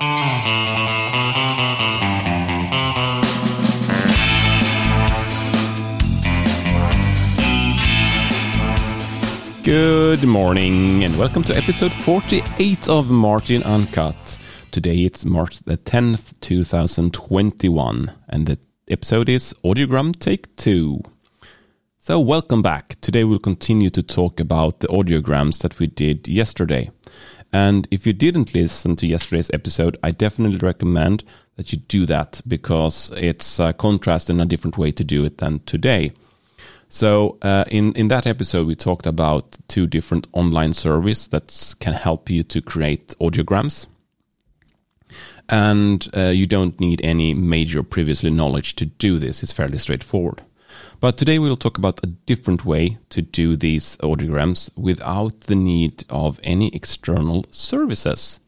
Good morning and welcome to episode 48 of Martin Uncut. Today it's March the 10th, 2021, and the episode is Audiogram Take 2. So, welcome back. Today we'll continue to talk about the audiograms that we did yesterday. And if you didn't listen to yesterday's episode, I definitely recommend that you do that because it's a contrast and a different way to do it than today. So uh, in in that episode, we talked about two different online services that can help you to create audiograms, and uh, you don't need any major previously knowledge to do this. It's fairly straightforward. But today we'll talk about a different way to do these audiograms without the need of any external services.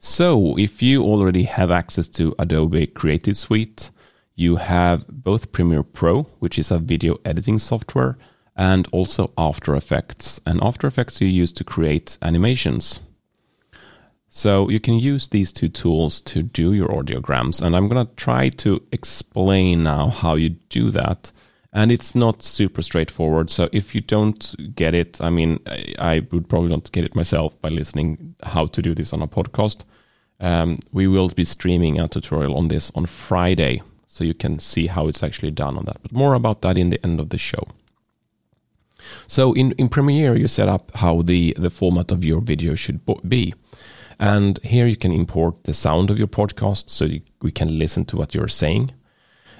So, if you already have access to Adobe Creative Suite, you have both Premiere Pro, which is a video editing software, and also After Effects. And After Effects you use to create animations. So you can use these two tools to do your audiograms. And I'm going to try to explain now how you do that. And it's not super straightforward. So if you don't get it, I mean, I would probably not get it myself by listening how to do this on a podcast. Um, we will be streaming a tutorial on this on Friday so you can see how it's actually done on that. But more about that in the end of the show. So in, in Premiere, you set up how the, the format of your video should be. And here you can import the sound of your podcast so you, we can listen to what you're saying.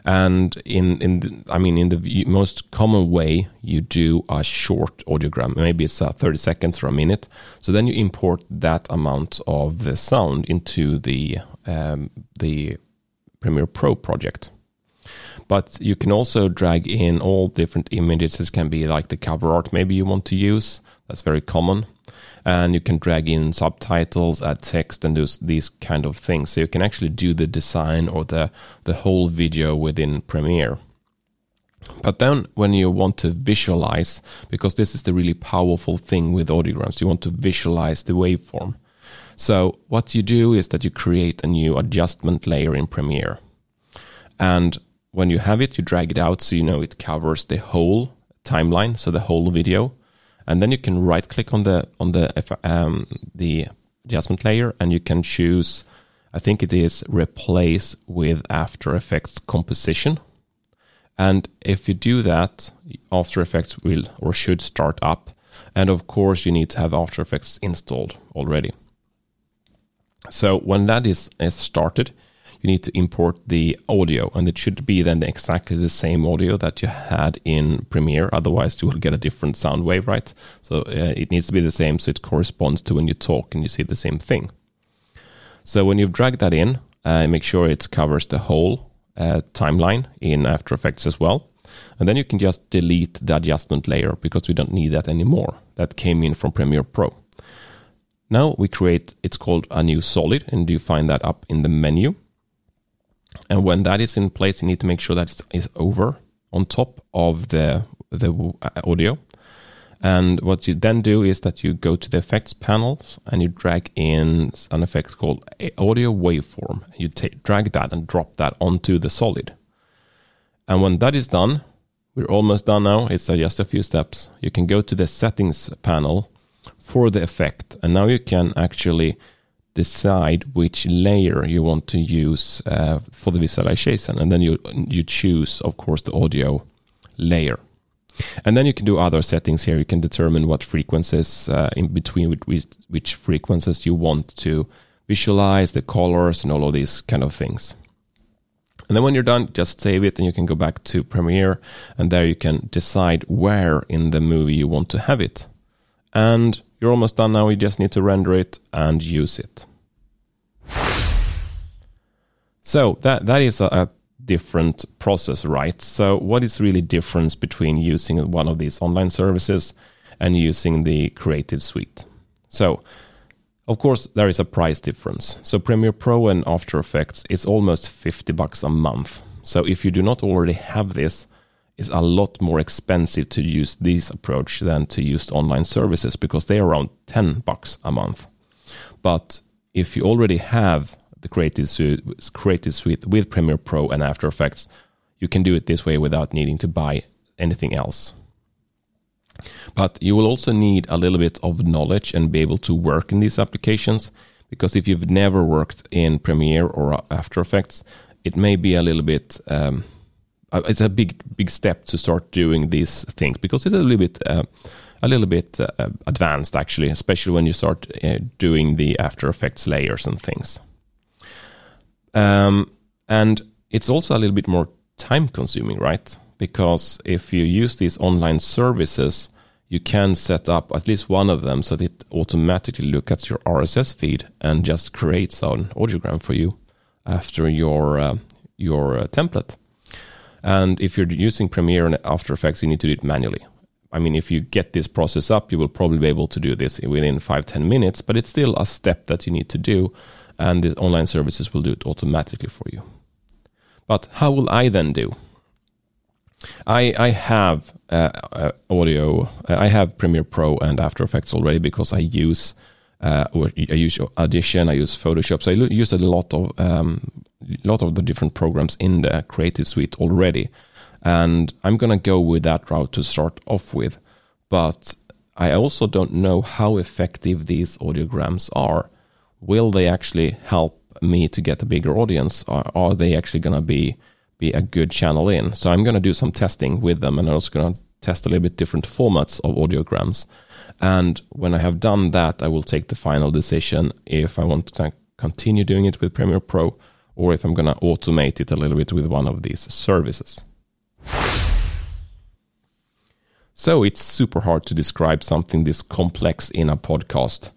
And in, in the, I mean, in the most common way, you do a short audiogram. Maybe it's a 30 seconds or a minute. So then you import that amount of the sound into the, um, the Premiere Pro project. But you can also drag in all different images. This can be like the cover art maybe you want to use. That's very common. And you can drag in subtitles, add text, and do these kind of things. So you can actually do the design or the, the whole video within Premiere. But then when you want to visualize, because this is the really powerful thing with audiograms, you want to visualize the waveform. So what you do is that you create a new adjustment layer in Premiere. And when you have it, you drag it out so you know it covers the whole timeline, so the whole video. And then you can right click on the on the um, the adjustment layer and you can choose I think it is replace with After Effects composition. And if you do that, After Effects will or should start up. And of course, you need to have After Effects installed already. So when that is, is started, you need to import the audio, and it should be then exactly the same audio that you had in Premiere. Otherwise, you will get a different sound wave, right? So uh, it needs to be the same, so it corresponds to when you talk and you see the same thing. So when you've dragged that in, uh, make sure it covers the whole uh, timeline in After Effects as well. And then you can just delete the adjustment layer because we don't need that anymore. That came in from Premiere Pro. Now we create, it's called a new solid, and you find that up in the menu. And when that is in place, you need to make sure that it's over on top of the, the uh, audio. And what you then do is that you go to the effects panels and you drag in an effect called audio waveform. You take, drag that and drop that onto the solid. And when that is done, we're almost done now. It's uh, just a few steps. You can go to the settings panel for the effect. And now you can actually decide which layer you want to use uh, for the visualization. And then you, you choose, of course, the audio layer. And then you can do other settings here. You can determine what frequencies uh, in between which, which frequencies you want to visualize, the colors, and all of these kind of things. And then when you're done, just save it and you can go back to Premiere and there you can decide where in the movie you want to have it. And you're almost done now. You just need to render it and use it. So that that is a, a different process, right? So what is really difference between using one of these online services and using the Creative Suite? So of course, there is a price difference. So Premiere Pro and After Effects is almost 50 bucks a month. So if you do not already have this, it's a lot more expensive to use this approach than to use online services because they are around 10 bucks a month. But if you already have the Creative Suite, Creative Suite with Premiere Pro and After Effects, you can do it this way without needing to buy anything else. But you will also need a little bit of knowledge and be able to work in these applications because if you've never worked in Premiere or After Effects, it may be a little bit. Um, it's a big, big step to start doing these things because it's a little bit, uh, a little bit uh, advanced actually, especially when you start uh, doing the After Effects layers and things. Um, and it's also a little bit more time consuming, right? Because if you use these online services, you can set up at least one of them so that it automatically looks at your RSS feed and just creates an audiogram for you after your uh, your uh, template. And if you're using Premiere and After Effects, you need to do it manually. I mean, if you get this process up, you will probably be able to do this within five ten minutes, but it's still a step that you need to do, and the online services will do it automatically for you. But how will I then do? I I have uh, uh, audio. Uh, I have Premiere Pro and After Effects already because I use uh, I use Audition. I use Photoshop. So I use a lot of um, lot of the different programs in the Creative Suite already, and I'm gonna go with that route to start off with. But I also don't know how effective these audiograms are. Will they actually help me to get a bigger audience? Or are they actually gonna be be a good channel in. So I'm to do some testing with them and I'm also to test a little bit different formats of audiograms. And when I have done that, I will take the final decision if I want to continue doing it with Premiere Pro or if I'm going to automate it a little bit with one of these services. So it's super hard to describe something this complex in a podcast.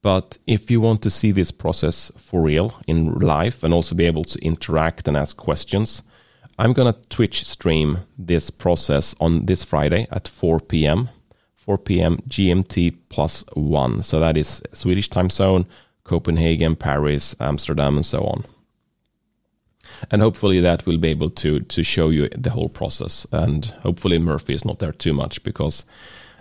But if you want to see this process for real in life and also be able to interact and ask questions, I'm going to Twitch stream this process on this Friday at 4 p.m. 4 p.m. GMT plus one. So that is Swedish time zone, Copenhagen, Paris, Amsterdam, and so on. And hopefully that will be able to to show you the whole process. And hopefully Murphy is not there too much because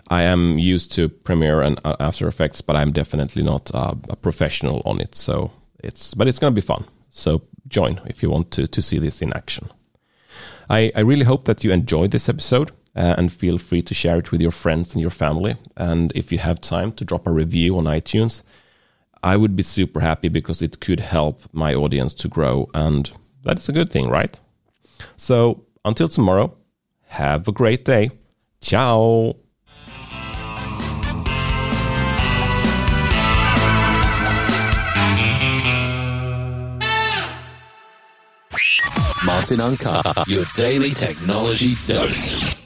I am used to Premiere and uh, After Effects, but I'm definitely not a, a professional on it. So it's but it's going to be fun. So join if you want to to see this in action. I, I really hope that you enjoyed this episode. Uh, and feel free to share it with your friends and your family. And if you have time to drop a review on iTunes, I would be super happy because it could help my audience to grow. And that is a good thing, right? So until tomorrow, have a great day. Ciao. Martin Uncut, your daily technology dose.